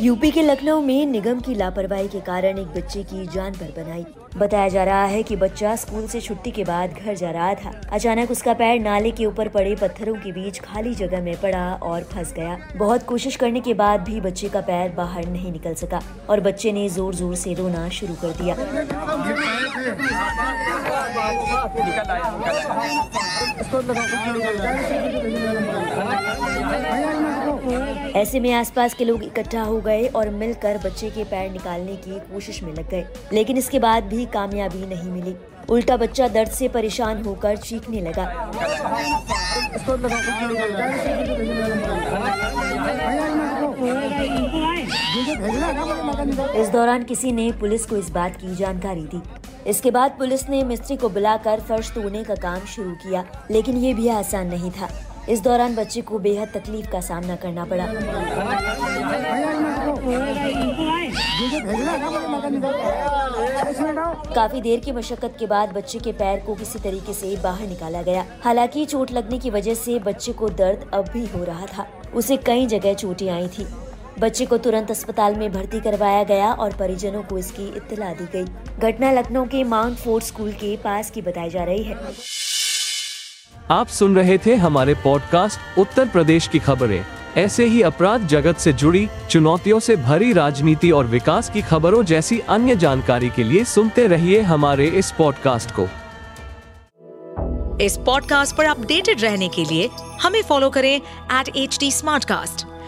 UP के लखनऊ में निगम की लापरवाही के कारण एक बच्चे की जान पर बनाई बताया जा रहा है कि बच्चा स्कूल से छुट्टी के बाद घर जा रहा था। अचानक उसका पैर नाले के ऊपर पड़े पत्थरों के बीच खाली जगह में पड़ा और फंस गया। बहुत कोशिश करने के बाद भी बच्चे का पैर बाहर नहीं निकल सका और बच्चे ने ज़ोर ज़ोर से रोना शुरू कर दिया। ऐसे में आसपास के लोग इकट्ठा हो गए और मिलकर बच्चे के पैर निकालने की कोशिश में लग गए। लेकिन इसके बाद भी कामयाबी नहीं मिली। उल्टा बच्चा दर्द से परेशान होकर चीखने लगा। इस दौरान किसी ने पुलिस को इस बात की जानकारी दी। इसके बाद पुलिस ने मिस्त्री को बुलाकर फर्श तोड़ने का काम शुरू किया, लेकिन ये भी आसान नहीं था। इस दौरान बच्चे को बेहद तकलीफ़ का सामना करना पड़ा। काफ़ी देर की मशक्कत के बाद बच्चे के पैर को किसी तरीके से बाहर निकाला गया। हालाँकि चोट लगने की वजह से बच्चे को दर्द अब भी हो रहा था। उसे कई जगह चोटें आई थी। बच्चे को तुरंत अस्पताल में भर्ती करवाया गया और परिजनों को इसकी इत्तला दी गई। घटना लखनऊ के माउंट फोर्ट स्कूल के पास की बताई जा रही है। आप सुन रहे थे हमारे पॉडकास्ट उत्तर प्रदेश की खबरें। ऐसे ही अपराध जगत से जुड़ी चुनौतियों से भरी राजनीति और विकास की खबरों जैसी अन्य जानकारी के लिए सुनते रहिए हमारे इस पॉडकास्ट को। इस पॉडकास्ट पर अपडेटेड रहने के लिए हमें फॉलो करें एट एच डी